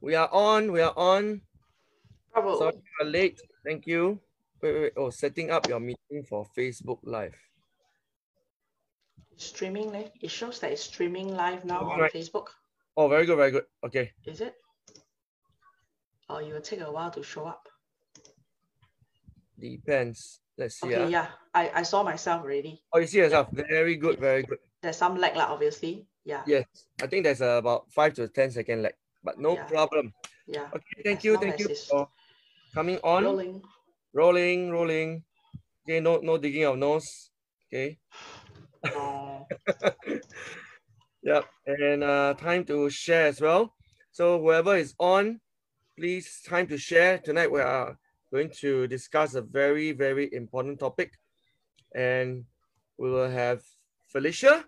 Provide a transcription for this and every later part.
We are on. We are on. Bravo. Sorry, we are late. Thank you. Wait, wait, wait. Oh, setting up your meeting for Facebook Live. Streaming, eh? it shows that it's streaming live now on Right. Facebook. Oh, very good, very good. Okay. Is it? Oh, you will take a while to show up. Depends. Let's see. Okay, ah. yeah, I, I saw myself already. Oh, you see yourself. Very good, very good. There's some lag, lah, obviously. Yeah, Yes. I think there's about five to ten second lag, but no Yeah. problem. yeah. Okay, thank you, thank you for coming on. Rolling. rolling, rolling. Okay, no, no digging of nose. Okay. Oh, Yep, and uh, time to share as well. So whoever is on, please time to share. Tonight we are going to discuss a very, very important topic. And we will have Felicia,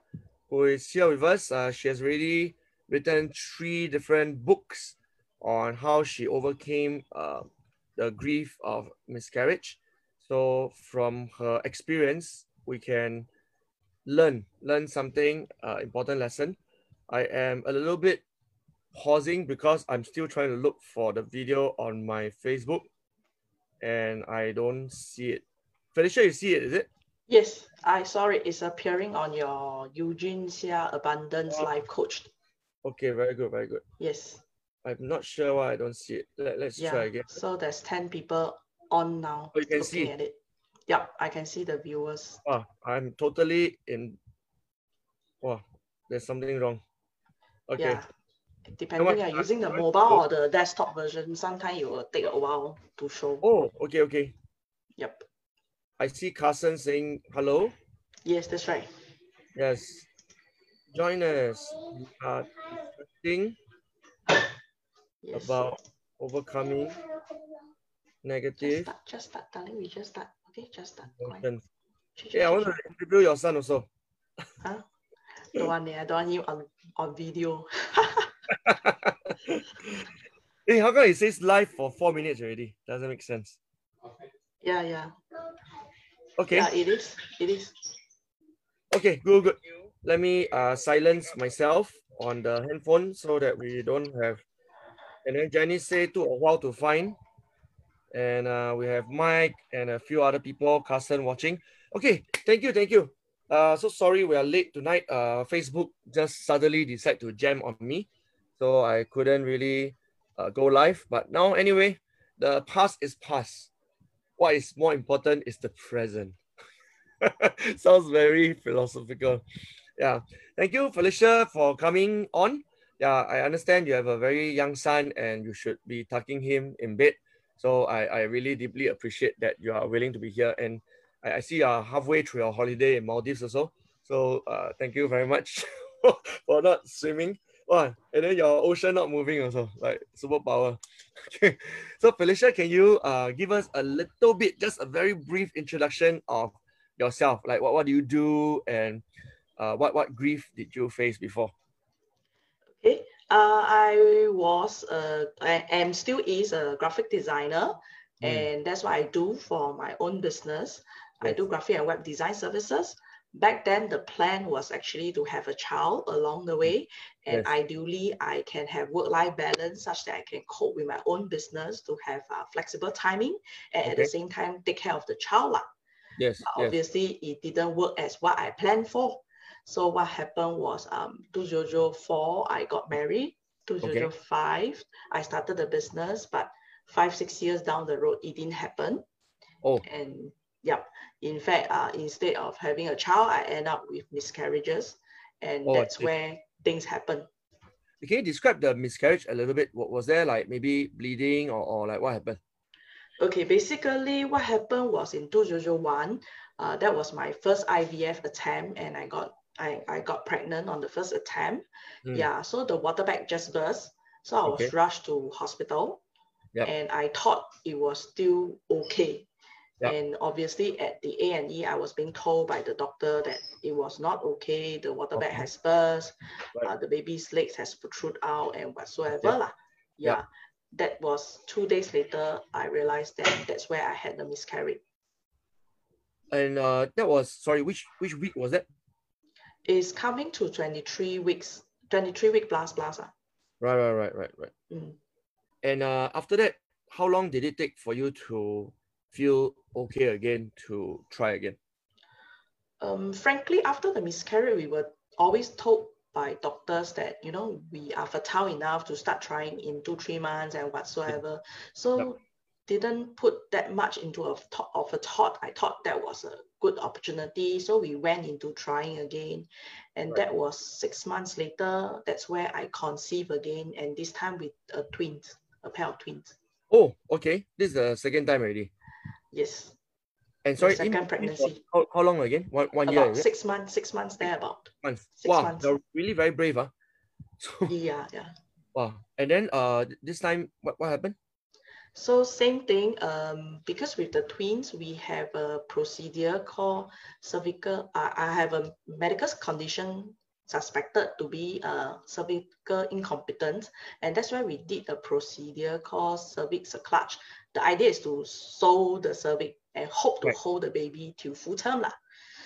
who is here with us. Uh, she has already written three different books on how she overcame uh, the grief of miscarriage. So from her experience, we can learn learn something uh, important lesson i am a little bit pausing because i'm still trying to look for the video on my facebook and i don't see it felicia you see it is it yes, I saw it. It's appearing on your Eugene Xia Abundance. Life Coach. Okay very good very good Yes, i'm not sure why i don't see it Let, let's yeah. try again So there's 10 people on now Oh, you can see. at it. Yep, I can see the viewers. ah, i'm totally in wow there's something wrong okay Yeah. Depending on using the mobile or the desktop version, sometimes it will take a while to show. oh okay okay Yep. i see carson saying hello Yes, that's right. Yes. Join us. We are discussing Yes. about overcoming just negative start, just start, darling. We just start. Okay, just start. Emotions. Hey, I want to interview your son also. Huh? Don't want. I don't want you on, on video. hey, how come it says live for four minutes already? Doesn't make sense. yeah, yeah. Okay, Yeah, it is. It is. okay, good, good. Let me uh silence myself on the handphone so that we don't have. And then Jenny say took a while to find. And uh, we have Mike and a few other people, Carson watching. Okay, thank you, thank you. Uh, so sorry we are late tonight. Uh, Facebook just suddenly decided to jam on me, so I couldn't really uh, go live. But now anyway, the past is past. What is more important is the present. Sounds very philosophical. Yeah. Thank you, Felicia, for coming on. Yeah, I understand you have a very young son and you should be tucking him in bed. So I, I really deeply appreciate that you are willing to be here. And I, I see you are halfway through your holiday in Maldives also. So uh, thank you very much for not swimming. Wow. And then your ocean not moving also, like superpower. Okay. So Felicia, can you uh, give us a little bit, just a very brief introduction of yourself? Like what, what do you do and uh, what, what grief did you face before? Okay. Uh, I was, uh, I am still is a graphic designer, Mm. and that's what I do for my own business. I do graphic and web design services. Back then, the plan was actually to have a child along the way, and Yes. ideally, I can have work-life balance such that I can cope with my own business to have uh, flexible timing, and at the same time take care of the child. lah. Yes, But yes. obviously it didn't work as what I planned for. So what happened was um 2004 I got married. 2005 I started the business, but five six years down the road it didn't happen. Oh, And yep, in fact, uh, instead of having a child, I end up with miscarriages, and Oh, that's where things happen. can you describe the miscarriage a little bit? What Was there like maybe bleeding or, or like what happened? Okay, basically what happened was in 2001, uh, that was my first IVF attempt and I got I, I got pregnant on the first attempt. Mm. Yeah, so the water bag just burst. So I was Okay. rushed to hospital Yep. and I thought it was still okay. Yep. And obviously at the A&E, I was being told by the doctor that it was not okay. The water bag Okay. has burst, Right. uh, the baby's legs has protrude out and whatsoever. Yep. lah. Yeah that was two days later, I realized that that's where I had the miscarriage. And uh, that was sorry, which which week was that? It's coming to 23 weeks, 23 week plus plus. ah. Right, right, right, right, right. Mm. And uh, after that, how long did it take for you to feel okay again to try again? Um, frankly, after the miscarriage, we were always told by doctors that you know we are fertile enough to start trying in two three months and whatsoever. So. Didn't put that much into a thought of a thought. I thought that was a good opportunity, so we went into trying again, and right. that was six months later. That's where I conceived again, and this time with a twins, a pair of twins. Oh, okay. This is the second time already. Yes. And sorry, second pregnancy. How, how long again? One one about year. Six months. Six months there about. Months. Six wow, months. you're really very brave, huh? So, yeah, yeah. Wow. And then uh this time what, what happened? So same thing, um, because with the twins, we have a procedure called cervical, uh, I have a medical condition suspected to be uh, cervical incompetence. And that's why we did a procedure called cervix clutch. The idea is to sew the cervix and hope to right. hold the baby till full term. Lah.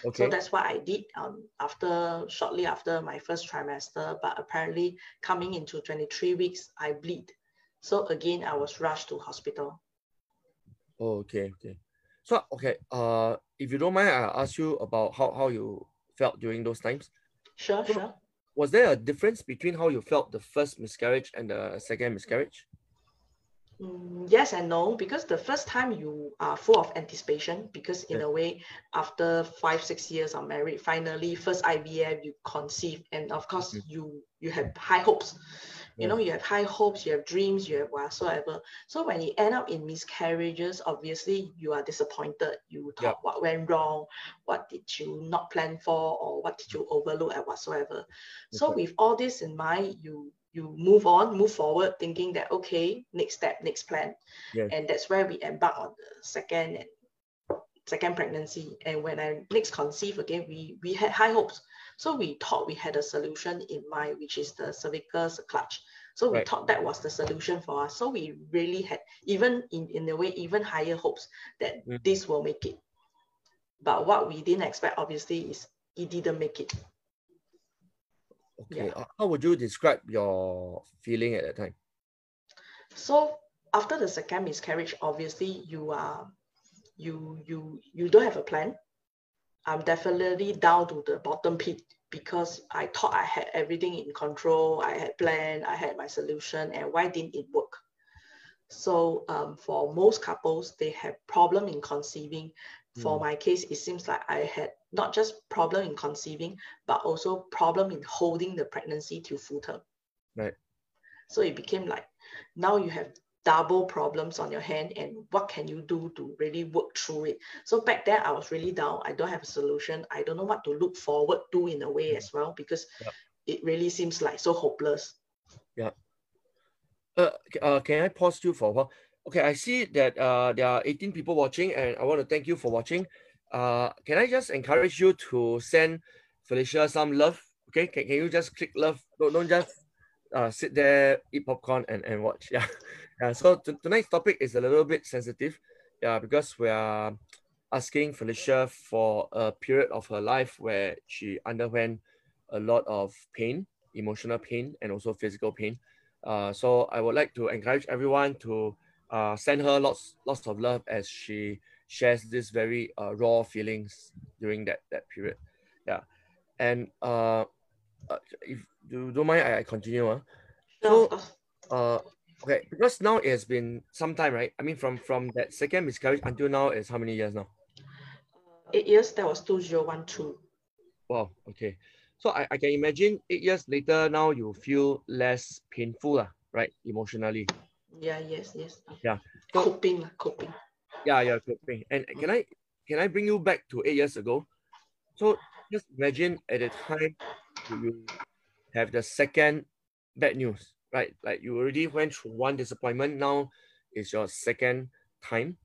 Okay. So that's what I did um, after shortly after my first trimester, but apparently coming into 23 weeks, I bleed. So again, I was rushed to hospital. Oh, okay, okay. So okay, uh, if you don't mind, I'll ask you about how, how you felt during those times. Sure, so, sure. Was there a difference between how you felt the first miscarriage and the second miscarriage? Mm, yes and no, because the first time you are full of anticipation, because in yeah. a way, after five, six years of marriage, finally first IVF, you conceive, and of course mm-hmm. you you have high hopes you know you have high hopes you have dreams you have whatsoever. So when you end up in miscarriages obviously you are disappointed. You thought what went wrong what did you not plan for or what did you overlook and whatsoever. So with all this in mind you you move on move forward thinking that okay next step next plan. Yeah. and that's where we embark on the second and second pregnancy. And when i next conceive again we we had high hopes so we thought we had a solution in mind, which is the cervical clutch. So we right. thought that was the solution for us. So we really had, even in, in a way, even higher hopes that mm. this will make it. But what we didn't expect, obviously, is it didn't make it. Okay. Yeah. How would you describe your feeling at that time? So after the second miscarriage, obviously you are you you you don't have a plan I'm definitely down to the bottom pit because I thought I had everything in control. I had planned, I had my solution, and why didn't it work? So um, for most couples, they have problem in conceiving. For mm. my case, it seems like I had not just problem in conceiving, but also problem in holding the pregnancy to full term. Right. So it became like now you have double problems on your hand and what can you do to really work through it. So back then i was really down. I don't have a solution. I don't know what to look forward to in a way as well because yeah. it really seems like so hopeless. Yeah. Uh, uh, can i pause you for a while? Okay i see that uh, there are 18 people watching and i want to thank you for watching. Uh, can i just encourage you to send felicia some love? Okay can, can you just click love? Don't, don't just uh, sit there eat popcorn and, and watch yeah yeah, so t- tonight's topic is a little bit sensitive, yeah, because we are asking Felicia for a period of her life where she underwent a lot of pain, emotional pain, and also physical pain. Uh, so I would like to encourage everyone to uh, send her lots lots of love as she shares this very uh, raw feelings during that that period. Yeah, and uh, uh if you don't mind, I, I continue. Uh. So uh, Okay, because now it has been some time, right? I mean, from from that second miscarriage until now is how many years now? Eight years. That was two zero one two. Wow. Okay. So I, I can imagine eight years later now you feel less painful, uh, right? Emotionally. Yeah. Yes. Yes. Yeah. So, coping. Coping. Yeah. Yeah. Coping. And can I can I bring you back to eight years ago? So just imagine at the time you have the second bad news right? Like you already went through one disappointment. Now is your second time.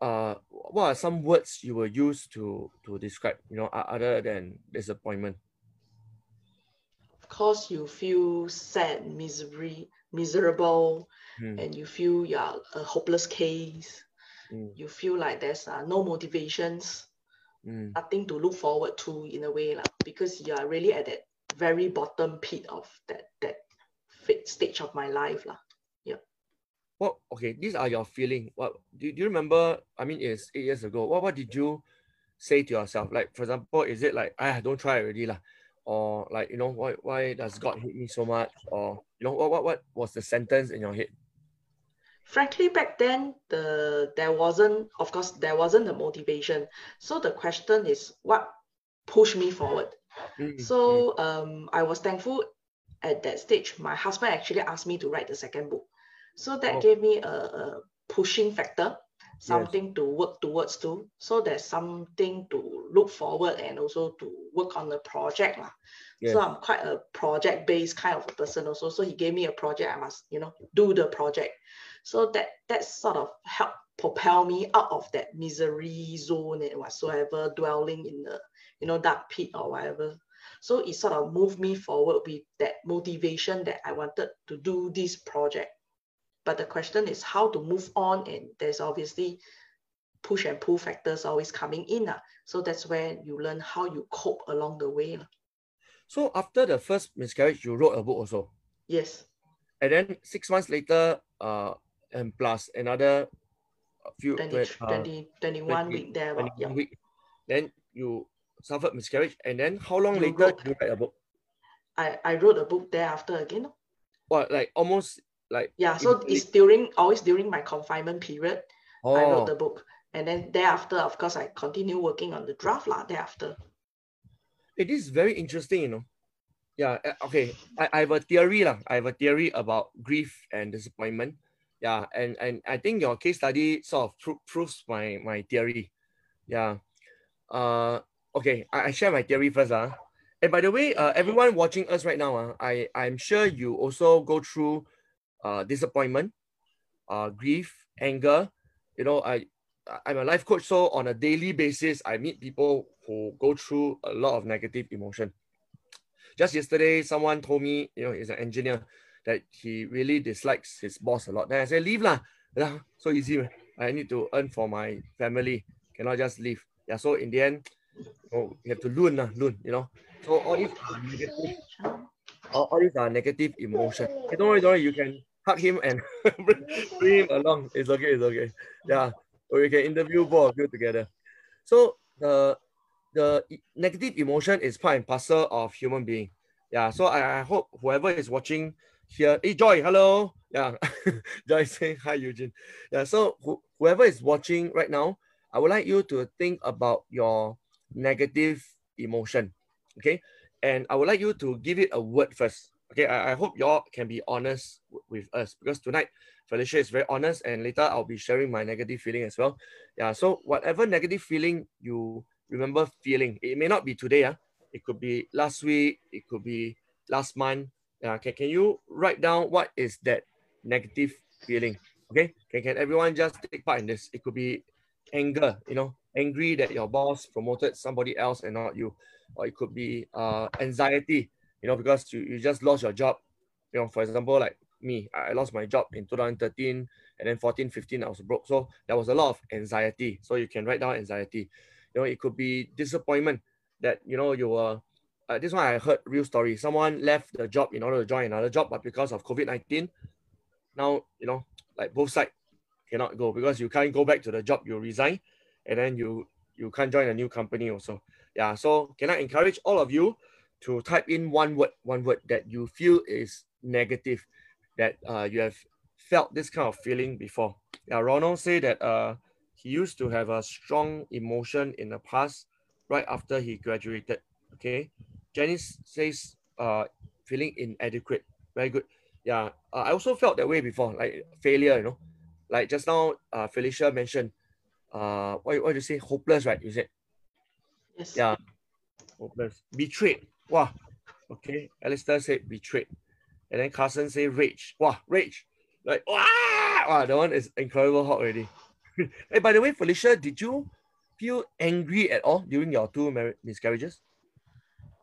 Uh, what are some words you will use to to describe, you know, other than disappointment? Of course, you feel sad, misery, miserable, mm. and you feel you're a hopeless case. Mm. You feel like there's uh, no motivations, mm. nothing to look forward to in a way, like, because you are really at that very bottom pit of that that stage of my life. Lah. Yeah. what okay, these are your feeling. What do, do you remember? I mean, it's eight years ago. What what did you say to yourself? Like, for example, is it like I ah, don't try already lah? Or like, you know, why why does God hate me so much? Or you know, what what what was the sentence in your head? Frankly, back then the there wasn't, of course, there wasn't the motivation. So the question is what pushed me forward. Mm-hmm. So um, I was thankful at that stage. My husband actually asked me to write the second book. So that oh. gave me a, a, pushing factor, something yes. to work towards too. So there's something to look forward and also to work on the project. Yes. So I'm quite a project-based kind of a person also. So he gave me a project, I must, you know, do the project. So that that sort of helped propel me out of that misery zone and whatsoever, dwelling in the, you know, dark pit or whatever. So it sort of moved me forward with that motivation that I wanted to do this project. But the question is how to move on, and there's obviously push and pull factors always coming in. Uh. So that's where you learn how you cope along the way. So after the first miscarriage, you wrote a book also? Yes. And then six months later, uh, and plus another few 20, uh, 20 21 20, week there. 21 yeah. week. Then you suffered miscarriage, and then how long you later wrote, you write a book? I, I wrote a book thereafter again. What like almost like yeah so it's during always during my confinement period oh. i wrote the book and then thereafter of course i continue working on the draft lah thereafter it is very interesting you know yeah eh, okay i, I have a theory lah. i have a theory about grief and disappointment yeah and and i think your case study sort of pro- proves my my theory yeah uh okay i, I share my theory first uh. and by the way uh, everyone watching us right now uh, i i'm sure you also go through uh, disappointment, uh, grief, anger. You know, I I'm a life coach, so on a daily basis, I meet people who go through a lot of negative emotion. Just yesterday, someone told me, you know, he's an engineer, that he really dislikes his boss a lot. Then I said, leave lah. Yeah, so easy. I need to earn for my family. Cannot just leave. Yeah, so in the end, oh, you have to learn, lah, learn, you know. So all these are negative, all, all these are negative emotion. Hey, don't worry, don't worry, you can hug him and bring him along. It's okay, it's okay. Yeah. We can interview both of you together. So the the negative emotion is part and parcel of human being. Yeah. So I, I hope whoever is watching here, hey Joy, hello. Yeah. Joy saying hi, Eugene. Yeah. So wh- whoever is watching right now, I would like you to think about your negative emotion. Okay. And I would like you to give it a word first. Okay, I, I hope y'all can be honest with us because tonight Felicia is very honest and later I'll be sharing my negative feeling as well. Yeah, so whatever negative feeling you remember feeling, it may not be today, uh, it could be last week, it could be last month. Yeah, can, can you write down what is that negative feeling? Okay, can, can everyone just take part in this? It could be anger, you know, angry that your boss promoted somebody else and not you. Or it could be uh, anxiety you know, because you, you just lost your job. You know, for example, like me, I lost my job in 2013 and then 14, 15, I was broke. So there was a lot of anxiety. So you can write down anxiety. You know, it could be disappointment that, you know, you were, uh, this one I heard real story. Someone left the job in order to join another job, but because of COVID-19, now, you know, like both sides cannot go because you can't go back to the job you resign and then you, you can't join a new company also. Yeah, so can I encourage all of you to type in one word, one word that you feel is negative, that uh, you have felt this kind of feeling before. Yeah, Ronald said that uh, he used to have a strong emotion in the past, right after he graduated. Okay, Janice says uh, feeling inadequate. Very good. Yeah, uh, I also felt that way before, like failure. You know, like just now, uh, Felicia mentioned. Uh, what what do you say? Hopeless, right? You said. Yes. Yeah, hopeless, betrayed Wow. Okay. Alistair said betrayed. And then Carson said rage. Wow, rage. Like, wow, wow that one is incredible hot already. hey, by the way, Felicia, did you feel angry at all during your two miscarriages?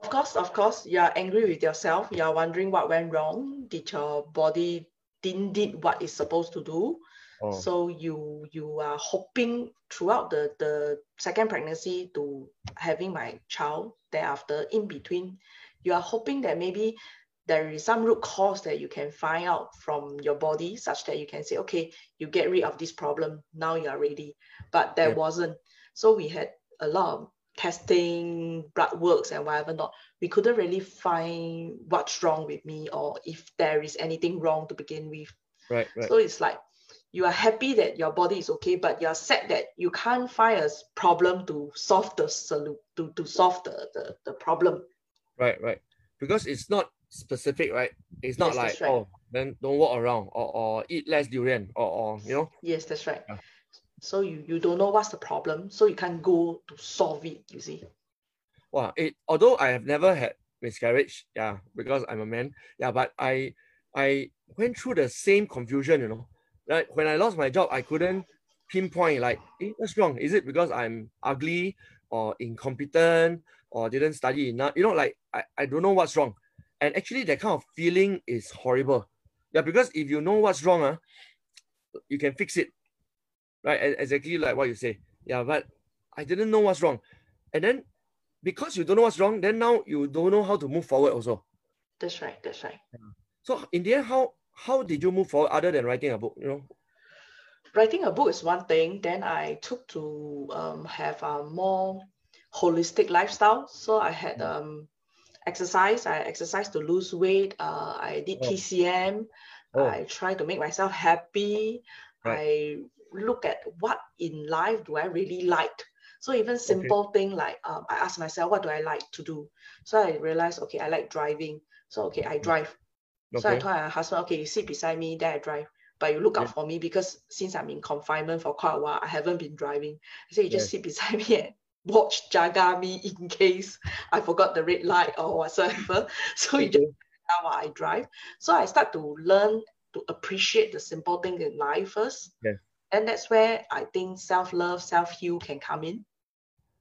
Of course, of course. You're angry with yourself. You're wondering what went wrong. Did your body didn't did what it's supposed to do? Oh. So you you are hoping throughout the the second pregnancy to having my child thereafter in between, you are hoping that maybe there is some root cause that you can find out from your body such that you can say okay you get rid of this problem now you are ready but there yeah. wasn't so we had a lot of testing blood works and whatever not we couldn't really find what's wrong with me or if there is anything wrong to begin with right, right. so it's like you are happy that your body is okay but you're sad that you can't find a problem to solve the solution to, to solve the, the the problem right right because it's not specific, right? It's not yes, like right. oh, then don't walk around or, or eat less durian or, or you know. Yes, that's right. Yeah. So you you don't know what's the problem, so you can't go to solve it. You see. Wow, it although I have never had miscarriage, yeah, because I'm a man, yeah, but I I went through the same confusion, you know. Like when I lost my job, I couldn't pinpoint like, eh, what's wrong? Is it because I'm ugly or incompetent or didn't study enough? You know, like I, I don't know what's wrong. And actually, that kind of feeling is horrible. Yeah, because if you know what's wrong, uh, you can fix it. Right? Exactly like what you say. Yeah, but I didn't know what's wrong. And then because you don't know what's wrong, then now you don't know how to move forward also. That's right. That's right. So in the end, how how did you move forward other than writing a book? You know, writing a book is one thing. Then I took to um, have a more holistic lifestyle. So I had mm. um, exercise. I exercise to lose weight. Uh, I did oh. TCM. Oh. I try to make myself happy. Right. I look at what in life do I really like. So even simple okay. thing like um, I ask myself, what do I like to do? So I realized, okay, I like driving. So okay, I drive. Okay. So I told my husband, okay, you sit beside me, then I drive. But you look yeah. out for me because since I'm in confinement for quite a while, I haven't been driving. Said, you just yeah. sit beside me and watch jaga me in case I forgot the red light or whatsoever. So you just while I drive. So I start to learn to appreciate the simple things in life first. Yeah. And that's where I think self-love, self-heal can come in.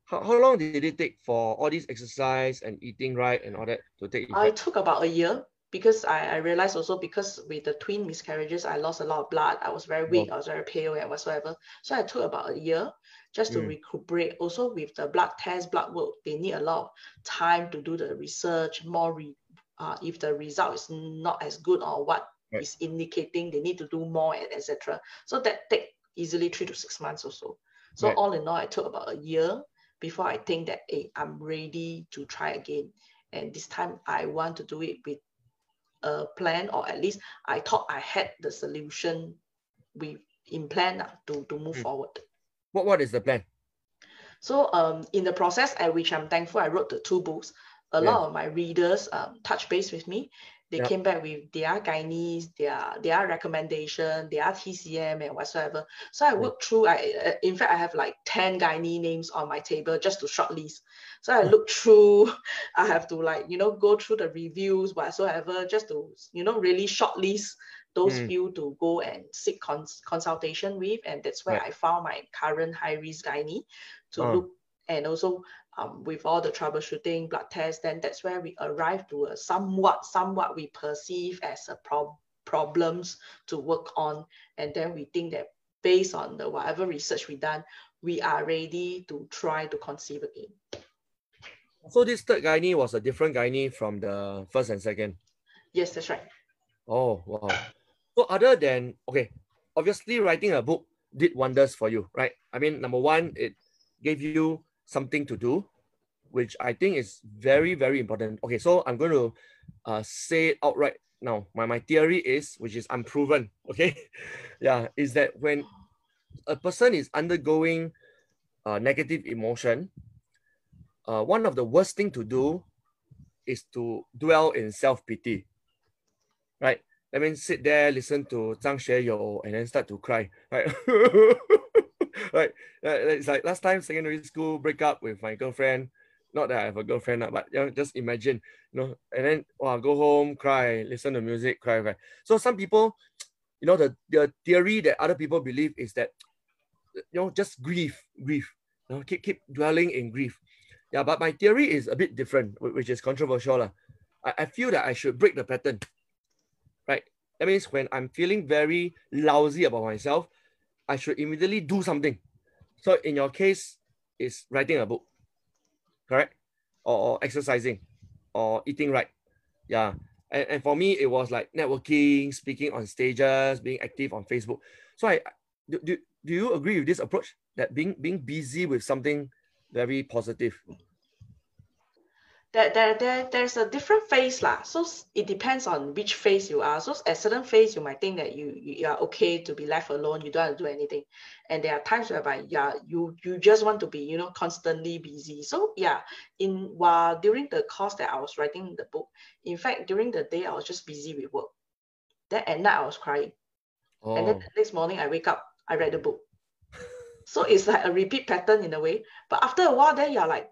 How, how long did it take for all these exercise and eating right and all that to take effect? I took about a year because I, I realized also because with the twin miscarriages, I lost a lot of blood. I was very weak, oh. I was very pale and whatsoever. So I took about a year just to mm. recuperate. Also with the blood test, blood work, they need a lot of time to do the research, more re, uh, if the result is not as good or what right. is indicating they need to do more, etc. So that take easily three to six months or so. So right. all in all, I took about a year before I think that hey, I'm ready to try again. And this time I want to do it with a plan, or at least I thought I had the solution with in plan uh, to, to move mm. forward. What what is the plan? So um, in the process, at which I'm thankful, I wrote the two books. A yeah. lot of my readers um, touch base with me. They yep. came back with their gynaes, their their recommendation, their TCM and whatsoever. So I worked through. I uh, in fact I have like ten gynae names on my table just to shortlist. So I look through. I have to like you know go through the reviews whatsoever just to you know really shortlist those mm. few to go and seek cons- consultation with. And that's where right. I found my current high risk gynae to oh. look and also um, with all the troubleshooting blood tests, then that's where we arrive to a somewhat, somewhat we perceive as a prob- problems to work on. And then we think that based on the whatever research we done, we are ready to try to conceive again. So this third gynae was a different gynae from the first and second? Yes, that's right. Oh, wow. So other than okay, obviously writing a book did wonders for you, right? I mean, number one, it gave you something to do, which I think is very, very important. Okay, so I'm going to uh, say it outright now. My, my theory is, which is unproven, okay? yeah, is that when a person is undergoing uh, negative emotion, uh, one of the worst thing to do is to dwell in self-pity, right? I mean, sit there, listen to Zhang Xueyou, and then start to cry, right? right? It's like last time secondary school break up with my girlfriend. Not that I have a girlfriend, but you know, just imagine, you know, and then wow, go home, cry, listen to music, cry, cry. So some people, you know, the, the theory that other people believe is that, you know, just grief, grief, you know, keep, keep dwelling in grief. Yeah, but my theory is a bit different, which is controversial. I, I feel that I should break the pattern right? That means when I'm feeling very lousy about myself, I should immediately do something. So in your case, it's writing a book, correct? Or, or exercising or eating right. Yeah. And, and for me, it was like networking, speaking on stages, being active on Facebook. So I do, do, do you agree with this approach that being being busy with something very positive? There, there, there, there's a different phase lah. So it depends on which phase you are. So at certain phase, you might think that you, you are okay to be left alone. You don't have to do anything. And there are times whereby yeah, you you just want to be, you know, constantly busy. So yeah, in while during the course that I was writing the book, in fact, during the day I was just busy with work. Then at night I was crying. Oh. And then oh. the next morning I wake up, I read the book. so it's like a repeat pattern in a way. But after a while, then you're like,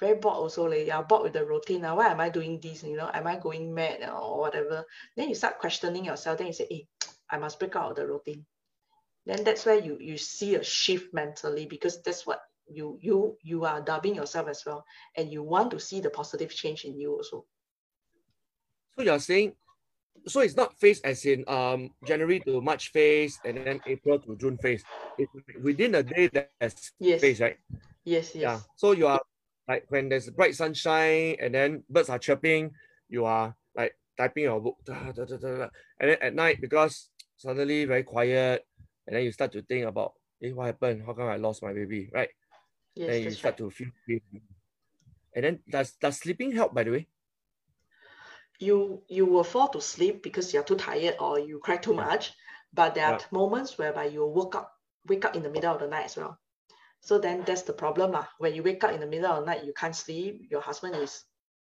very bored also like you're bored with the routine now. Why am I doing this? You know, am I going mad or whatever? Then you start questioning yourself. Then you say, hey, I must break out of the routine. Then that's where you you see a shift mentally because that's what you you you are dubbing yourself as well, and you want to see the positive change in you also. So you're saying, so it's not phase as in um January to March phase and then April to June phase. It's within a day that's yes. phase, right? Yes, yes. Yeah. So you are like when there's bright sunshine and then birds are chirping, you are like typing your book. Da, da, da, and then at night, because suddenly very quiet, and then you start to think about, hey, what happened? How come I lost my baby? Right? Yes, then you start right. to feel And then does does sleeping help by the way? You you will fall to sleep because you're too tired or you cry too much. But there are yeah. moments whereby you wake up wake up in the middle of the night as well. So then that's the problem. lah. When you wake up in the middle of the night, you can't sleep. Your husband is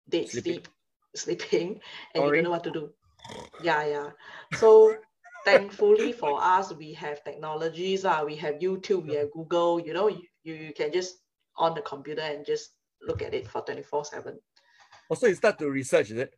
dead sleep, sleeping, and Sorry. you don't know what to do. Yeah, yeah. So thankfully for us, we have technologies. Uh, we have YouTube, we have Google. You know, you, you can just on the computer and just look at it for 24 7. Also, you start to research, is it?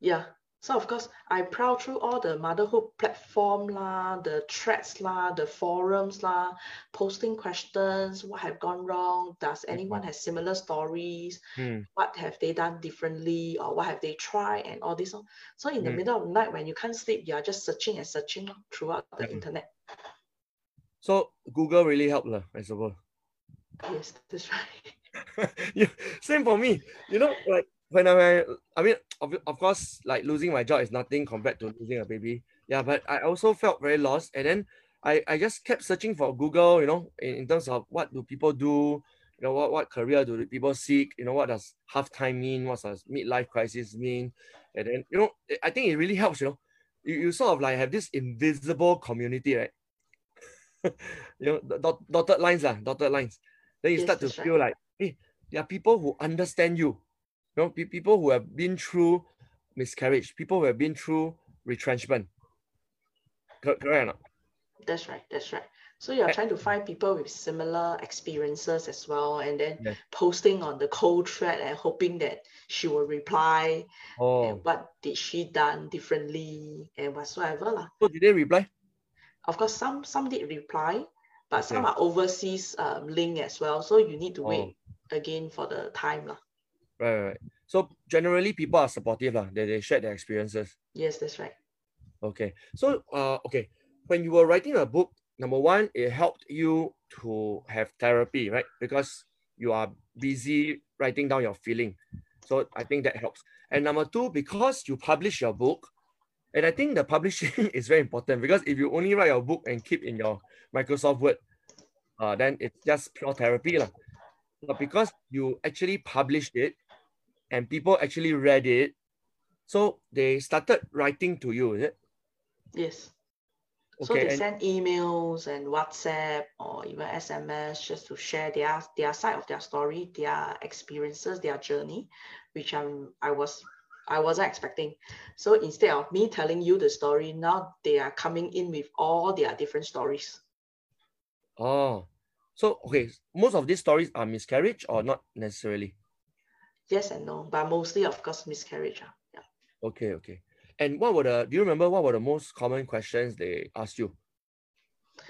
Yeah. So of course, I proud through all the motherhood platform lah, the threads lah, the forums lah, posting questions, what have gone wrong? Does mm-hmm. anyone have similar stories? Mm. What have they done differently or what have they tried and all this? So in the mm. middle of the night when you can't sleep, you are just searching and searching throughout the mm. internet. So Google really helped, lah, I suppose. Yes, that's right. yeah, same for me. You know, like when I, I mean, of, of course, like losing my job is nothing compared to losing a baby. Yeah, but I also felt very lost. And then I, I just kept searching for Google, you know, in, in terms of what do people do, you know, what, what career do people seek, you know, what does half time mean, what does midlife crisis mean? And then, you know, I think it really helps, you know, you, you sort of like have this invisible community, right? you know, dot, dotted lines, lah, dotted lines. Then you yes, start to feel right. like, hey, there are people who understand you you know, people who have been through miscarriage, people who have been through retrenchment. Correct or not? That's right. That's right. So you're trying to find people with similar experiences as well, and then posting on the cold thread and hoping that she will reply. Oh. And what did she done differently and whatsoever lah. So did they reply? Of course, some some did reply, but okay. some are overseas um, link as well. So you need to oh. wait again for the time lah. Right, right. So generally, people are supportive, lah. They, they share their experiences. Yes, that's right. Okay. So, uh, okay. When you were writing a book, number one, it helped you to have therapy, right? Because you are busy writing down your feeling. So I think that helps. And number two, because you publish your book, and I think the publishing is very important because if you only write your book and keep in your Microsoft Word, uh, then it's just pure therapy. Lah. But because you actually published it, and people actually read it. So they started writing to you, is it? Yes. Okay, so they and... send emails and WhatsApp or even SMS just to share their their side of their story, their experiences, their journey, which I'm I was I wasn't expecting. So instead of me telling you the story, now they are coming in with all their different stories. Oh, so okay, most of these stories are miscarriage or not necessarily? Yes and no, but mostly, of course, miscarriage. Uh, yeah. Okay, okay. And what were the, do you remember what were the most common questions they asked you?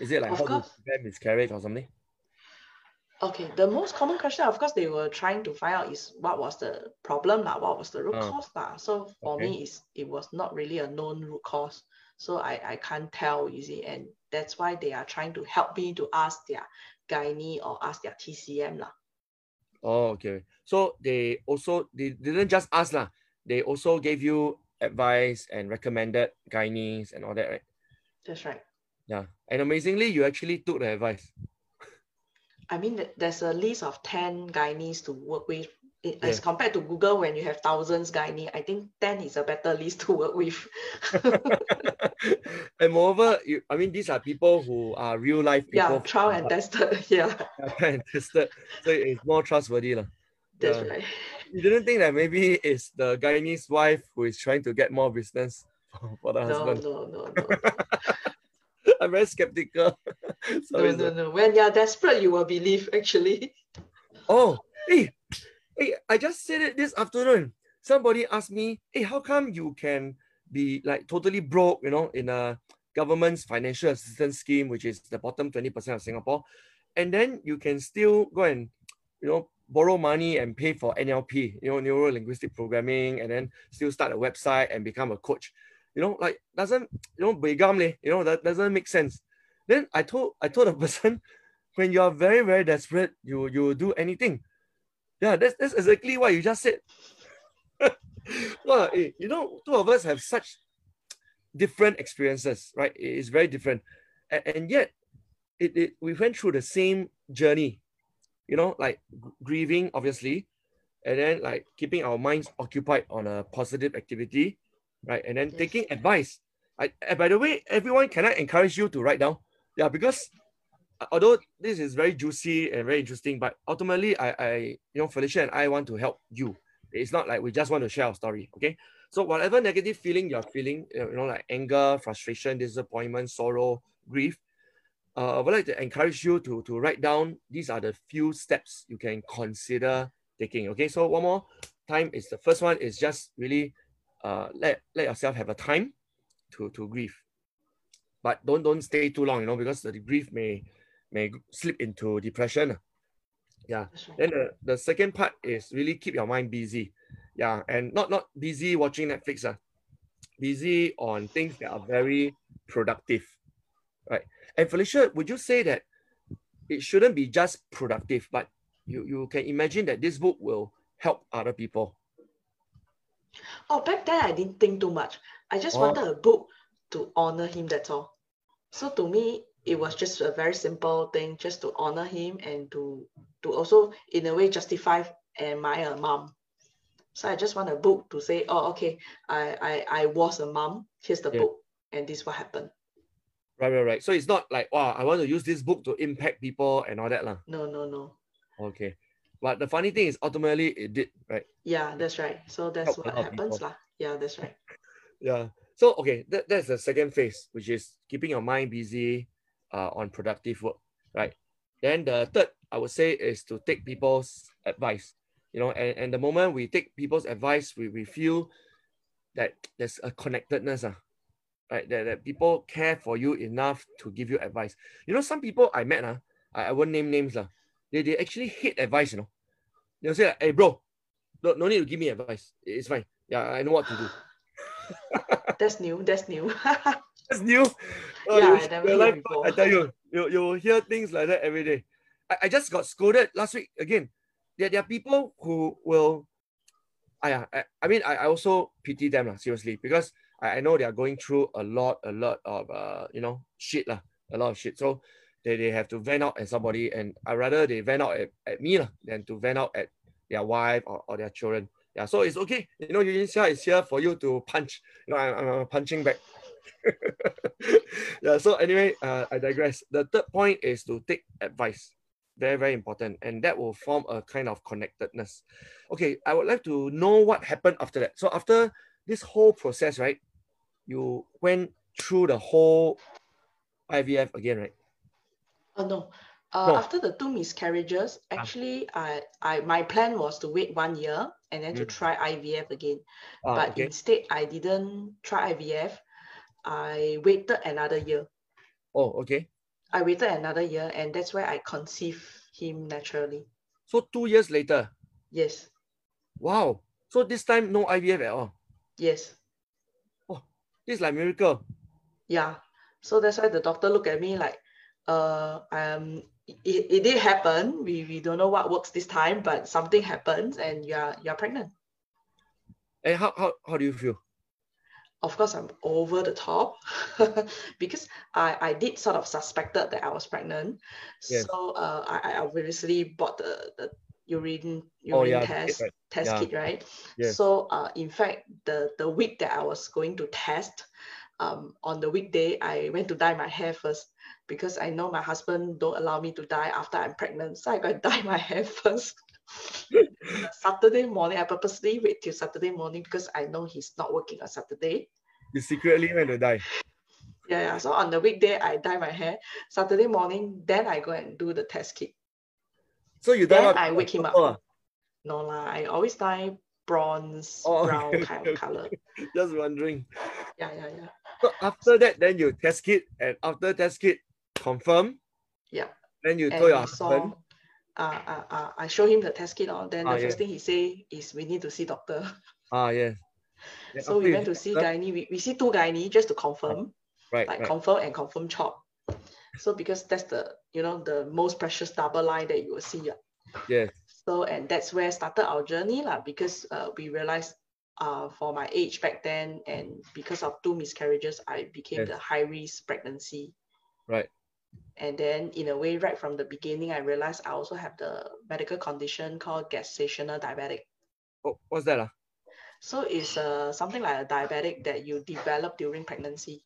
Is it like of how course. to prevent miscarriage or something? Okay, the most common question, of course, they were trying to find out is what was the problem, lah, what was the root uh, cause. Lah. So for okay. me, is it was not really a known root cause. So I, I can't tell, you see, and that's why they are trying to help me to ask their gynae or ask their TCM. Lah. Oh, okay. So they also they didn't just ask lah. They also gave you advice and recommended gynaes and all that, right? That's right. Yeah. And amazingly, you actually took the advice. I mean, there's a list of 10 gynaes to work with. As yeah. compared to Google, when you have thousands gynae, I think 10 is a better list to work with. and moreover, you, I mean, these are people who are real life people. Yeah, trial and tested. Yeah. and tested. So it's more trustworthy. That's yeah. right. You didn't think that maybe it's the gynae's wife who is trying to get more business for the no, husband? No, no, no. I'm very skeptical. Sorry, no, no, no. When you're desperate, you will believe, actually. Oh, hey, hey, I just said it this afternoon. Somebody asked me, hey, how come you can be like totally broke, you know, in a government's financial assistance scheme, which is the bottom 20% of Singapore, and then you can still go and, you know, borrow money and pay for NLP, you know, neuro linguistic programming, and then still start a website and become a coach you know, like doesn't you know begam you know that doesn't make sense. Then I told I told the person, when you are very very desperate, you you do anything. Yeah, that's that's exactly what you just said. Well, eh, you know, two of us have such different experiences, right? It is very different, and, and yet, it, it we went through the same journey. You know, like grieving, obviously, and then like keeping our minds occupied on a positive activity right? And then yes. taking advice. I, by the way, everyone can I encourage you to write down? Yeah, because uh, although this is very juicy and very interesting, but ultimately, I, I, you know, Felicia and I want to help you. It's not like we just want to share our story, okay? So whatever negative feeling you're feeling, you know, like anger, frustration, disappointment, sorrow, grief, uh, I would like to encourage you to, to write down. These are the few steps you can consider taking. Okay, so one more time is the first one is just really uh, let let yourself have a time to to grieve, but don't don't stay too long, you know, because the grief may may slip into depression. Yeah. Then the, the second part is really keep your mind busy. Yeah, and not not busy watching Netflix. Uh. Busy on things that are very productive. Right. And Felicia, would you say that it shouldn't be just productive, but you, you can imagine that this book will help other people Oh, back then I didn't think too much. I just oh. wanted a book to honor him, that's all. So to me, it was just a very simple thing just to honor him and to to also in a way justify am I a mom. So I just want a book to say, oh, okay, I I, I was a mom. Here's the yeah. book, and this what happened. Right, right, right. So it's not like, wow, I want to use this book to impact people and all that. Lah. No, no, no. Okay. But the funny thing is, ultimately, it did, right? Yeah, that's right. So that's Help what happens, lah. Yeah, that's right. yeah. So okay, that, that's the second phase, which is keeping your mind busy uh, on productive work, right? Then the third, I would say, is to take people's advice. You know, and, and the moment we take people's advice, we, we feel that there's a connectedness, uh, right? That, that people care for you enough to give you advice. You know, some people I met, uh, I, I won't name names, uh, they, they actually hate advice, you know. They'll say, hey, bro, no, no need to give me advice. It's fine. Yeah, I know what to do. That's new. That's new. That's new. Oh, yeah, I never life, I tell you, you, you hear things like that every day. I, I just got scolded last week again. There, there are people who will, I, I, I mean, I, I also pity them, lah, seriously, because I, I know they are going through a lot, a lot of, uh, you know, shit, lah, a lot of shit. So they, they have to vent out at somebody and I rather they vent out at, at me lah, than to vent out at their wife or, or their children. Yeah, so it's okay. You know, Eugene Xia is here for you to punch. You know, I'm, I'm punching back. yeah, so anyway, uh, I digress. The third point is to take advice. Very, very important. And that will form a kind of connectedness. Okay, I would like to know what happened after that. So after this whole process, right, you went through the whole IVF again, right? Oh no. Uh, no. After the two miscarriages, ah. actually, I, I my plan was to wait one year and then mm. to try IVF again. Ah, but okay. instead, I didn't try IVF. I waited another year. Oh, okay. I waited another year, and that's where I conceived him naturally. So two years later. Yes. Wow. So this time no IVF at all. Yes. Oh, this is like miracle. Yeah. So that's why the doctor looked at me like, uh, um, it, it did happen. We, we don't know what works this time, but something happens and you're you're pregnant. And how, how, how do you feel? of course I'm over the top because I, I did sort of suspected that I was pregnant. Yes. So uh, I, I obviously bought the, the urine urine Oh, yeah, test kit, right. test Yeah. kit, right? Yes. So uh, in fact, the the week that I was going to test, um, on the weekday I went to dye my hair first because I know my husband don't allow me to dye after I'm pregnant. So I got to dye my hair first. Saturday morning, I purposely wait till Saturday morning because I know he's not working on Saturday. You secretly went to dye. Yeah, yeah. So on the weekday, I dye my hair. Saturday morning, then I go and do the test kit. So you Then dyed I wake him up. Oh, No lah, I always dye bronze, Oh, brown okay, kind of color. Just wondering. Yeah, yeah, yeah. So after that, then you test kit, and after test kit, confirm. Yeah. Then you And told your husband. uh, uh, uh, I show him the test kit. Oh, then Ah, the first yeah. thing he say is we need to see doctor. Ah, yes. Then So we went to see gynae. We, we see two gynae just to confirm, Right, like right. confirm and confirm chop. So because that's the you know the most precious double line that you will see. ah. Yes. So and that's where started our journey lah because uh, we realized uh, for my age back then and because of two miscarriages, I became Yes. the high risk pregnancy. Right. And then in a way, right from the beginning, I realized I also have the medical condition called gestational diabetic. Oh, what's that? ah? So it's uh, something like a diabetic that you develop during pregnancy.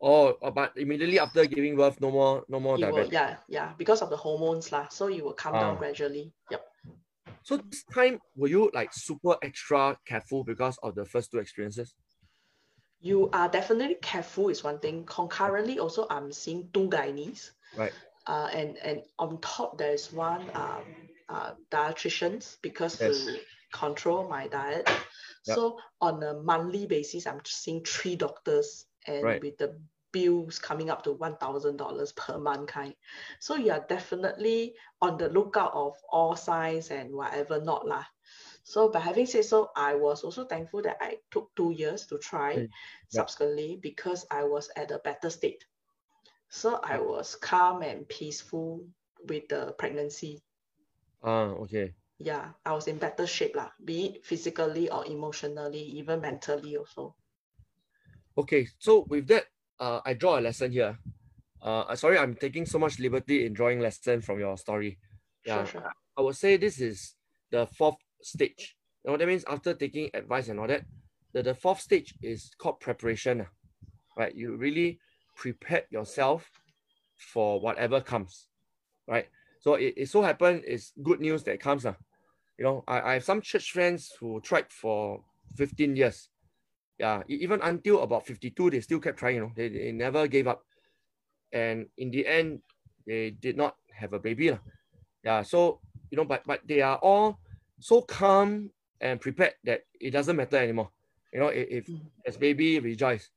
Oh, uh, but immediately after giving birth, no more, no more You will, yeah, yeah, because of the hormones lah. So you will come down Ah. gradually. Yep. So this time, were you like super extra careful because of the first two experiences? You are definitely careful is one thing. Concurrently, also I'm seeing two gynaes. Right. Uh, and and on top there is one um, uh, dietitians because Yes. to control my diet. Yep. So on a monthly basis, I'm seeing three doctors and Right. with the bills coming up to one thousand dollars per month kind. So you are definitely on the lookout of all signs and whatever not lah. So by having said so, I was also thankful that I took two years to try subsequently because I was at a better state. So I was calm and peaceful with the pregnancy. Ah, okay. Yeah, I was in better shape lah, be it physically or emotionally, even mentally also. Okay, so with that, uh, I draw a lesson here. Uh, uh, sorry, I'm taking so much liberty in drawing lesson from your story. Yeah, Sure, sure. I would say this is the fourth stage. You know that means? After taking advice and all that, the, the fourth stage is called preparation. ah, Right? You really prepare yourself for whatever comes. Right? So it, it so happened it's good news that comes. ah. You know, I, I have some church friends who tried for 15 years. Yeah, even until about 52, they still kept trying, you know, they, they never gave up. And in the end, they did not have a baby. Yeah, so you know, but but they are all so calm and prepared that it doesn't matter anymore. You know, if, if Mhm. there's baby, rejoice.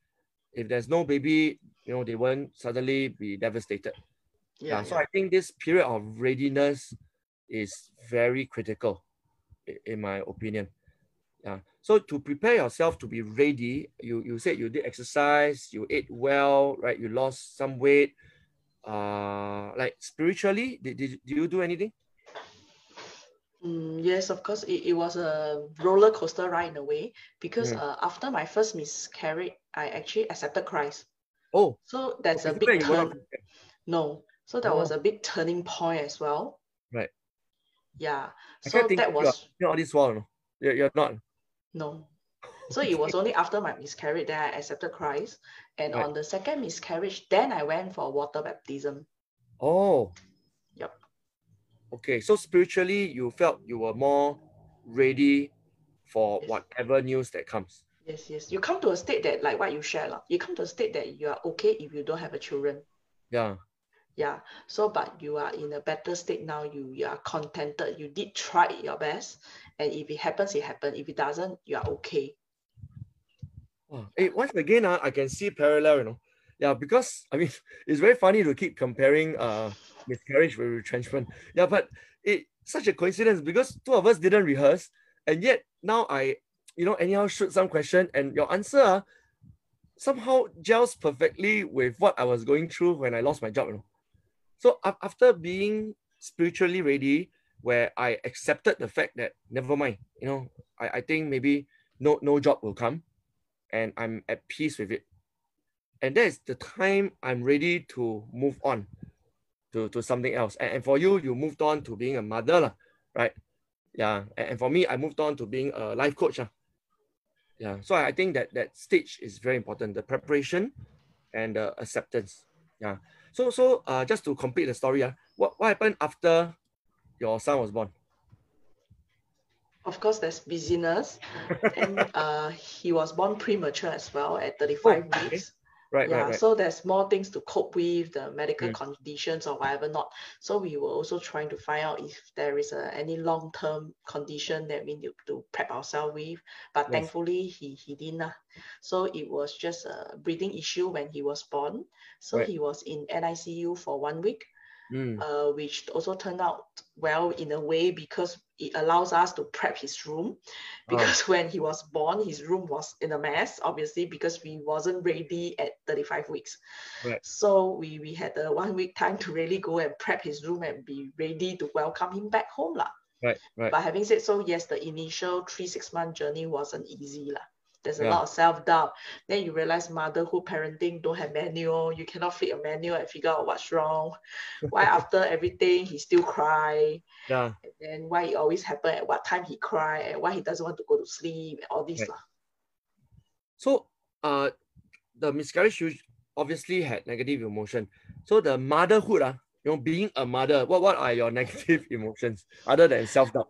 If there's no baby, you know, they won't suddenly be devastated. Yeah, Yeah, so. I think this period of readiness is very critical, in my opinion. Yeah. So to prepare yourself to be ready, you you said you did exercise, you ate well, right? You lost some weight. Uh, like spiritually, did, did, did you do anything? Mm, yes, of course, it, it was a roller coaster ride in a way because Mm. uh, after my first miscarriage, I actually accepted Christ. Oh, So that's a okay, big then you went turn. No, so that was Oh. a big turning point as well. Right. Yeah. I So that was you all this while. No? You're, you're not. no. So it was only after my miscarriage that I accepted Christ. And Right. on the second miscarriage, then I went for water baptism. Oh. Okay, so spiritually, you felt you were more ready for Yes. whatever news that comes. Yes, yes. You come to a state that, like what you shared, lah, you come to a state that you are okay if you don't have a children. Yeah. Yeah. So, but you are in a better state now. You, you are contented. You did try your best. And if it happens, it happens. If it doesn't, you are okay. Wow. Hey, once again, uh, I can see parallel, you know. Yeah, because I mean, it's very funny to keep comparing uh miscarriage with retrenchment. Yeah, but it such a coincidence because two of us didn't rehearse, and yet now I, you know, anyhow shoot some question, and your answer uh, somehow gels perfectly with what I was going through when I lost my job. You know? So af- after being spiritually ready, where I accepted the fact that never mind, you know, I, I think maybe no no job will come and I'm at peace with it. And that is the time I'm ready to move on to, to something else. And, and for you, you moved on to being a mother, right? Yeah. And, and for me, I moved on to being a life coach. Yeah. So I think that that stage is very important, the preparation and the acceptance. Yeah. So so uh, just to complete the story, uh, what, what happened after your son was born? Of course, there's busyness. and uh, he was born premature as well at 35 oh, weeks. Right, yeah, right, right. so there's more things to cope with the medical mm. conditions or whatever not. So we were also trying to find out if there is a, any long-term condition that we need to prep ourselves with. But yes. thankfully he he didn't. Uh. So it was just a breathing issue when he was born. So right. he was in NICU for one week mm. uh, which also turned out well in a way because it allows us to prep his room. Because oh. when he was born, his room was in a mess, obviously, because we wasn't ready at 35 weeks. Right. So we, we had a one week time to really go and prep his room and be ready to welcome him back home. La. Right, right. But having said so, yes, the initial three, six month journey wasn't easy. La there's a yeah. lot of self-doubt. Then you realize motherhood parenting don't have manual. You cannot flip a manual and figure out what's wrong. Why after everything he still cry? Yeah. And then why it always happen at what time he cry and why he doesn't want to go to sleep and all this right. so uh the miscarriage obviously had negative emotion. So the motherhood uh, you know being a mother what, what are your negative emotions other than self-doubt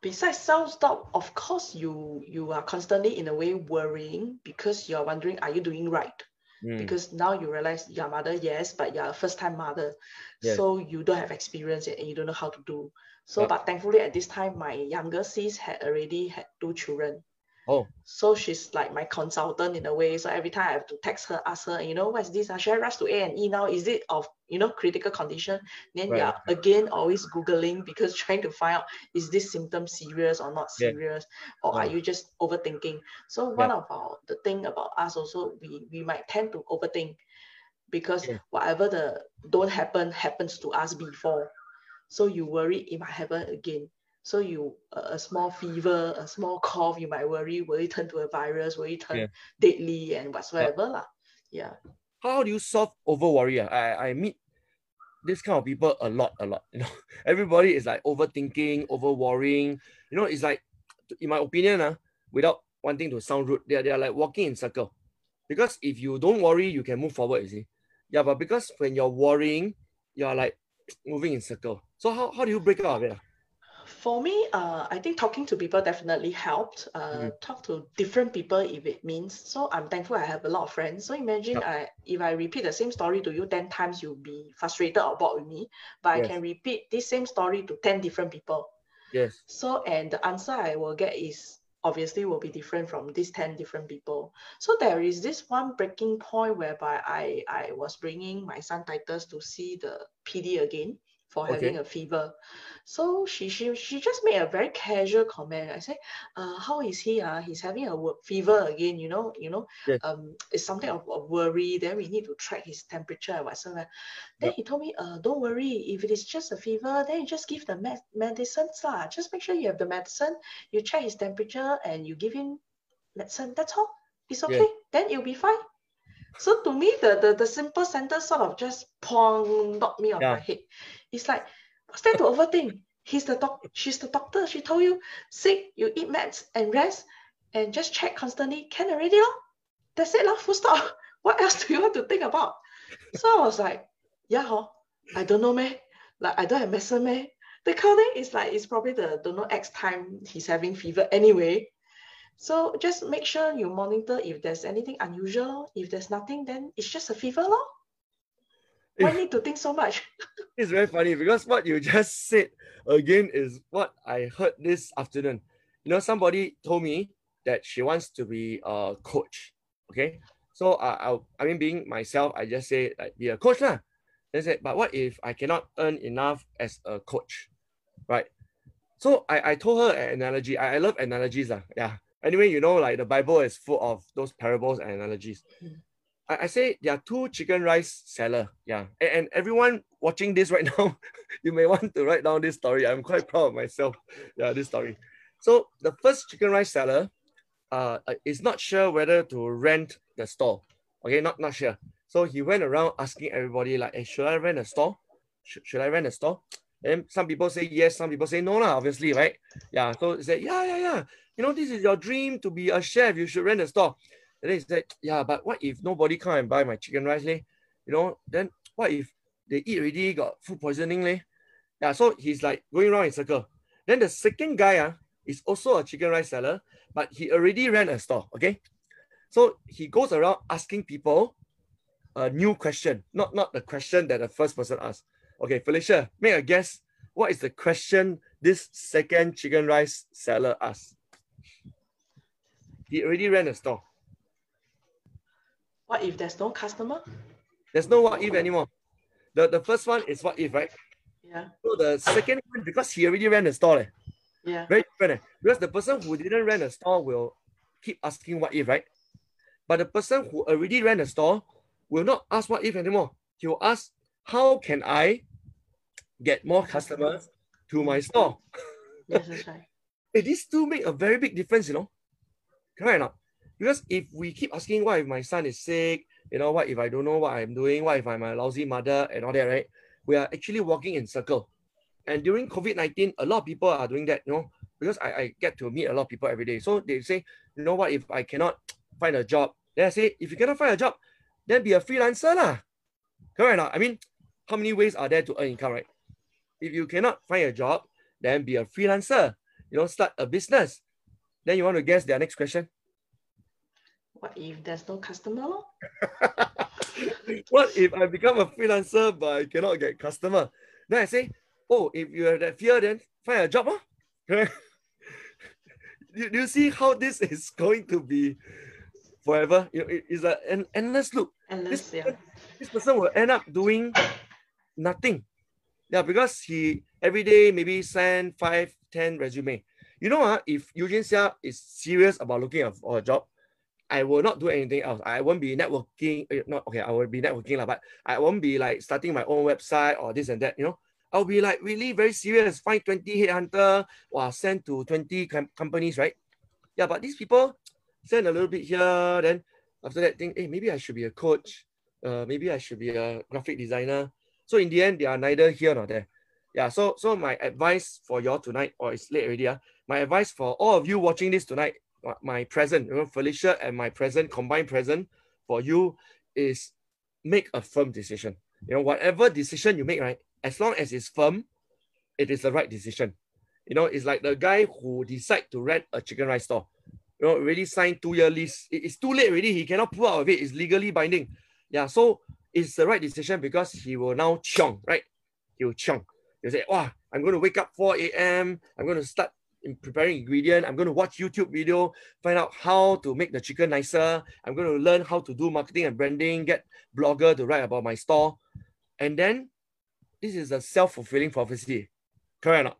besides self-doubt, of course, you you are constantly in a way worrying because you're wondering, are you doing right? Mm. Because now you realize you're a mother, yes, but you're a first-time mother, yes. so you don't have experience and you don't know how to do. So, but thankfully at this time, my younger sis had already had two children. Oh. So she's like my consultant in a way. So every time I have to text her, ask her, you know, what's this? Uh, should I rush to A and E now? Is it of you know critical condition? Then right. yeah, again always googling because trying to find out is this symptom serious or not serious, yeah. or are you just overthinking? So one yeah. of our the thing about us also we we might tend to overthink because yeah. whatever the don't happen happens to us before. So you worry it might happen again. So you a small fever, a small cough, you might worry, will it turn to a virus? Will it turn yeah. deadly and whatsoever? Yeah. yeah. How do you solve over worry? Ah? I, I meet this kind of people a lot, a lot. You know, everybody is like overthinking, over worrying. You know, it's like, in my opinion, uh, without wanting to sound rude, they are, they are like walking in circle. Because if you don't worry, you can move forward, you see. Yeah, but because when you're worrying, you're like moving in circle. So how, how do you break out of it? For me, uh, I think talking to people definitely helped. Uh, mm-hmm. Talk to different people if it means. So I'm thankful I have a lot of friends. So imagine yep. I if I repeat the same story to you ten times, you'll be frustrated or bored with me. But yes. I can repeat this same story to ten different people. Yes. So and the answer I will get is obviously will be different from these 10 different people. So there is this one breaking point whereby I, I was bringing my son Titus to see the PD again for okay. having a fever. So she, she she just made a very casual comment. I said, uh, how is he? Uh? He's having a fever again, you know, you know, yes. um, it's something of, of worry. Then we need to track his temperature and whatsoever. Then yep. he told me, uh, don't worry, if it is just a fever, then you just give the med- medicines. Lah. Just make sure you have the medicine, you check his temperature and you give him medicine. That's all. It's okay. Yeah. Then it'll be fine. So to me, the, the, the simple sentence sort of just pong knocked me on yeah. my head. It's like, what's there to overthink? He's the doc, she's the doctor. She told you sick, you eat meds and rest and just check constantly. Can already, oh? That's it, lah, full stop. What else do you want to think about? So I was like, yeah, huh? I don't know, man. Like, I don't have medicine, man. The thing is like, it's probably the, don't know, X time he's having fever anyway. So just make sure you monitor if there's anything unusual. If there's nothing, then it's just a fever, lor. Why need to think so much? it's very funny because what you just said again is what I heard this afternoon. You know, somebody told me that she wants to be a coach. Okay. So uh, I, I mean, being myself, I just say like be a coach lah. They said, but what if I cannot earn enough as a coach, right? So I, I told her an analogy. I, I love analogies lah. Yeah. Anyway, you know, like the Bible is full of those parables and analogies. I, I say there are two chicken rice seller. Yeah. And, and everyone watching this right now, you may want to write down this story. I'm quite proud of myself. Yeah, this story. So the first chicken rice seller uh, uh, is not sure whether to rent the store. Okay, not not sure. So he went around asking everybody like, hey, should I rent a store? Should, should I rent a store? And some people say yes, some people say no, lah, obviously, right? Yeah. So he said, yeah, yeah, yeah. You know, this is your dream to be a chef. You should rent a store. And then he said, yeah, but what if nobody come and buy my chicken rice? Leh? You know, then what if they eat already, got food poisoning? Leh? Yeah, so he's like going around in circle. Then the second guy uh, is also a chicken rice seller, but he already ran a store, okay? So he goes around asking people a new question, not, not the question that the first person asked. Okay, Felicia, make a guess. What is the question this second chicken rice seller asked? He already ran a store. What if there's no customer? There's no what if anymore. The, the first one is what if, right? Yeah. So the second one, because he already ran a store, eh, Yeah. very different. eh? Because the person who didn't rent a store will keep asking what if, right? But the person who already ran a store will not ask what if anymore. He will ask, how can I get more customers to my store? Yes, that's right. Hey, these two make a very big difference, you know. Correct or not? Because if we keep asking, what if my son is sick? You know, what if I don't know what I'm doing? What if I'm a lousy mother and all that, right? We are actually walking in circle. And during COVID-19, a lot of people are doing that, you know, because I, I get to meet a lot of people every day. So they say, you know what, if I cannot find a job, then I say, if you cannot find a job, then be a freelancer lah. Correct or? I mean, how many ways are there to earn income, right? If you cannot find a job, then be a freelancer. You know, start a business. Then you want to guess their next question? What if there's no customer? what if I become a freelancer but I cannot get customer? Then I say, oh, if you have that fear, then find a job. Huh? do, do you see how this is going to be forever? You know, it- it's a- an endless loop. Unless, This, yeah. this person will end up doing nothing. Yeah, because he every day maybe send five, ten resume. You know, uh, if Eugene Xia is serious about looking for a job, I will not do anything else. I won't be networking. eh, Not okay. I will be networking, but I won't be like starting my own website or this and that. You know, I'll be like really very serious. Find 20 headhunter or send to 20 com- companies, right? Yeah, but these people send a little bit here, then after that think, hey, maybe I should be a coach. Uh, maybe I should be a graphic designer. So in the end, they are neither here nor there. Yeah. So so my advice for y'all tonight, or it's late already. Uh, my advice for all of you watching this tonight, my present, you know, Felicia and my present, combined present for you is make a firm decision. You know, whatever decision you make, right, as long as it's firm, it is the right decision. You know, it's like the guy who decide to rent a chicken rice store. You know, already signed two-year lease. It's too late already. He cannot pull out of it. It's legally binding. Yeah, so it's the right decision because he will now chong, right? He will chong. He'll say, wow, I'm going to wake up 4 a.m. I'm going to start in preparing ingredient. I'm going to watch YouTube video, find out how to make the chicken nicer. I'm going to learn how to do marketing and branding, get blogger to write about my store. And then this is a self-fulfilling prophecy. Correct or not?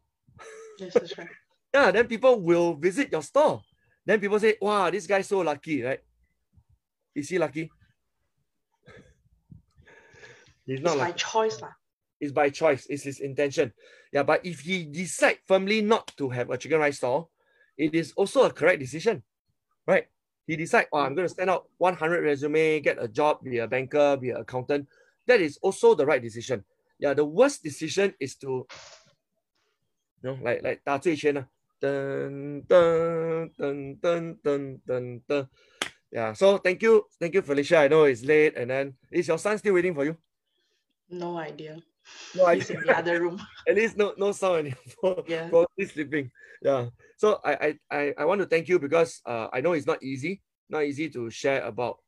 Yes, that's right. Yeah, then people will visit your store. Then people say, wow, this guy's so lucky, right? Is he lucky? He's It's not by lucky. choice. lah. It's by choice. It's his intention. Yeah, but if he decide firmly not to have a chicken rice store, it is also a correct decision, right? He decide, oh, I'm going to send out 100 resume, get a job, be a banker, be an accountant. That is also the right decision. Yeah, the worst decision is to, you know, like like 打醉拳啊，dun dun dun dun dun dun dun. Yeah, so thank you, thank you, Felicia. I know it's late, and then is your son still waiting for you? No idea. No, I He's in the other room. at least no no sound anymore. Yeah. Probably sleeping. Yeah. So I, I I I want to thank you because uh, I know it's not easy, not easy to share about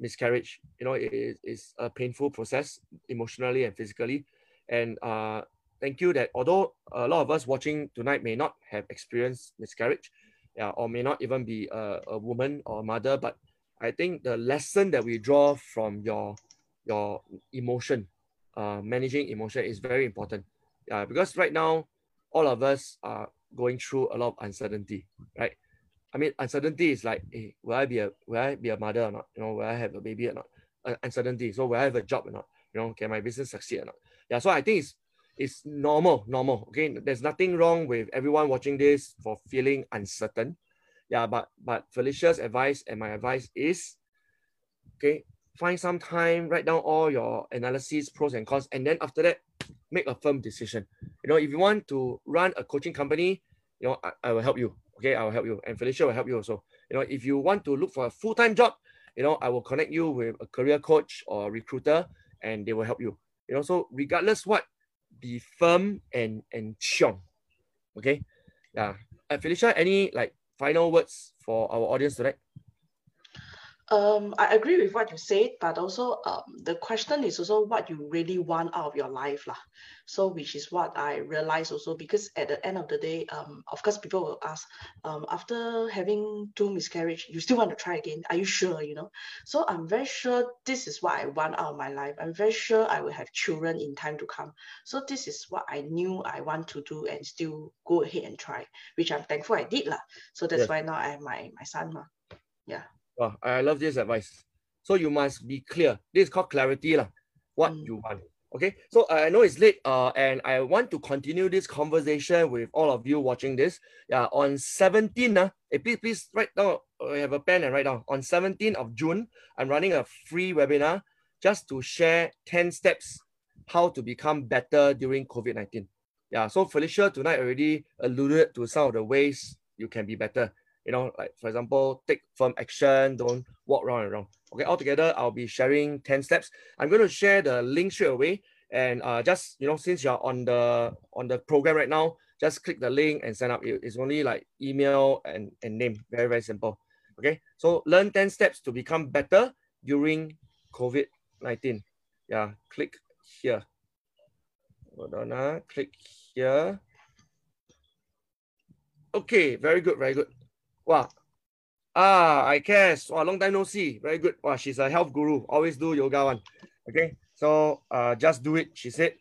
miscarriage. You know, it is it's a painful process emotionally and physically. And uh, thank you that although a lot of us watching tonight may not have experienced miscarriage, yeah, or may not even be a, a woman or a mother, but I think the lesson that we draw from your your emotion, uh, managing emotion is very important. Yeah, because right now all of us are going through a lot of uncertainty, right? I mean, uncertainty is like, hey, will I be a will I be a mother or not? You know, will I have a baby or not? Uh, uncertainty. So will I have a job or not? You know, can my business succeed or not? Yeah. So I think it's it's normal, normal. Okay, there's nothing wrong with everyone watching this for feeling uncertain. Yeah, but but Felicia's advice and my advice is, okay, find some time, write down all your analysis, pros and cons, and then after that, make a firm decision. You know, if you want to run a coaching company, you know, I, I will help you. Okay, I will help you, and Felicia will help you also. You know, if you want to look for a full time job, you know, I will connect you with a career coach or recruiter, and they will help you. You know, so regardless what, be firm and and strong. Okay, yeah. Uh, Felicia, any like final words for our audience tonight? Um, I agree with what you said, but also um, the question is also what you really want out of your life, lah. So, which is what I realized also because at the end of the day, um, of course, people will ask, um, after having two miscarriage, you still want to try again? Are you sure? You know, so I'm very sure this is what I want out of my life. I'm very sure I will have children in time to come. So this is what I knew I want to do and still go ahead and try, which I'm thankful I did, lah. So that's yes. why now I have my my son, ma. Yeah. Wow, I love this advice. So you must be clear. This is called clarity, lah. What mm. you want. Okay. So I know it's late, uh, and I want to continue this conversation with all of you watching this. Yeah, on 17, uh, hey, please, please write down. Uh, have a pen and write down. On 17th of June, I'm running a free webinar just to share 10 steps how to become better during COVID-19. Yeah, so Felicia tonight already alluded to some of the ways you can be better you know, like for example, take firm action, don't walk around and around. Okay, altogether, I'll be sharing 10 steps. I'm going to share the link straight away. And uh, just, you know, since you're on the on the program right now, just click the link and sign up. It's only like email and, and name. Very, very simple. Okay, so learn 10 steps to become better during COVID-19. Yeah, click here. Hold on, uh, click here. Okay, very good, very good. Wow. Ah, I guess. Wow, long time no see. Very good. Wow, she's a health guru. Always do yoga one. Okay. So uh, just do it, she said.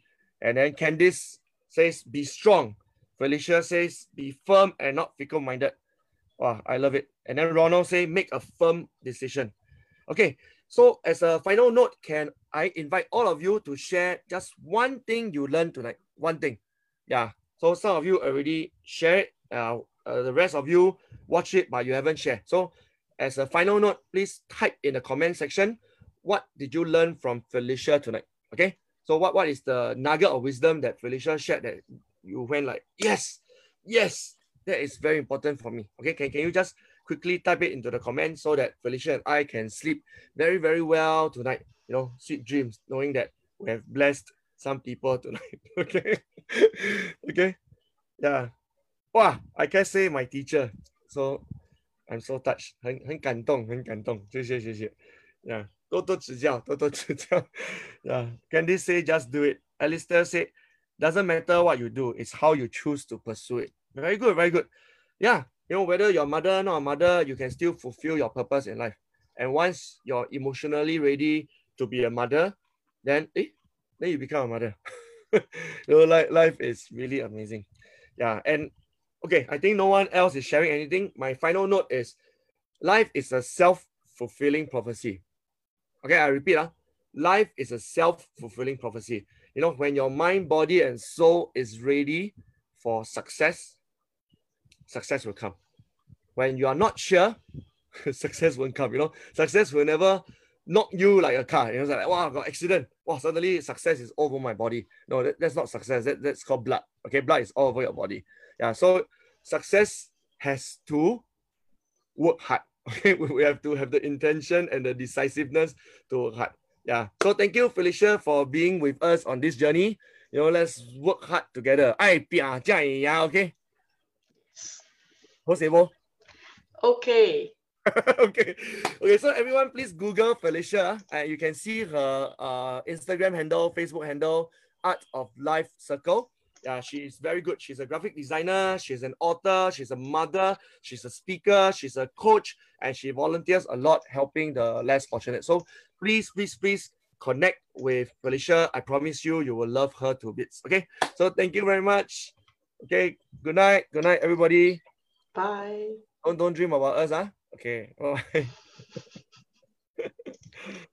And then Candice says, be strong. Felicia says, be firm and not fickle-minded. Wow, I love it. And then Ronald say, make a firm decision. Okay, so as a final note, can I invite all of you to share just one thing you learned tonight? One thing. Yeah. So some of you already shared. Uh, uh, the rest of you watch it, but you haven't shared. So as a final note, please type in the comment section, what did you learn from Felicia tonight? Okay. So what, what is the nugget of wisdom that Felicia shared that you went like, yes, yes, that is very important for me. Okay. Can, can you just quickly type it into the comment so that Felicia and I can sleep very, very well tonight. You know, sweet dreams, knowing that we have blessed some people tonight. okay. okay. Yeah. Wow, I can say my teacher. So I'm so touched. 很很感动，很感动。谢谢谢谢。Yeah，多多指教，多多指教。Yeah, Candy say just do it. Alistair say doesn't matter what you do, it's how you choose to pursue it. Very good, very good. Yeah, you know whether your mother not a mother, you can still fulfill your purpose in life. And once you're emotionally ready to be a mother, then eh, then you become a mother. you know, like life is really amazing. Yeah, and okay, I think no one else is sharing anything. My final note is life is a self-fulfilling prophecy. Okay, I repeat, uh, life is a self-fulfilling prophecy. You know, when your mind, body, and soul is ready for success, success will come. When you are not sure, success won't come. You know, success will never knock you like a car. You know, it's like, wow, I got accident. Wow, suddenly success is all over my body. No, that, that's not success. That, that's called blood. Okay, blood is all over your body. Yeah, so success has to work hard. Okay, we have to have the intention and the decisiveness to work hard. Yeah. So thank you, Felicia, for being with us on this journey. You know, let's work hard together. I okay? Okay. okay. Okay, so everyone please Google Felicia. And you can see her uh, Instagram handle, Facebook handle, Art of Life Circle. Yeah, she's very good. She's a graphic designer, she's an author, she's a mother, she's a speaker, she's a coach, and she volunteers a lot helping the less fortunate. So please, please, please connect with Felicia. I promise you, you will love her to bits. Okay. So thank you very much. Okay. Good night. Good night, everybody. Bye. Don't don't dream about us, huh? Okay. Bye.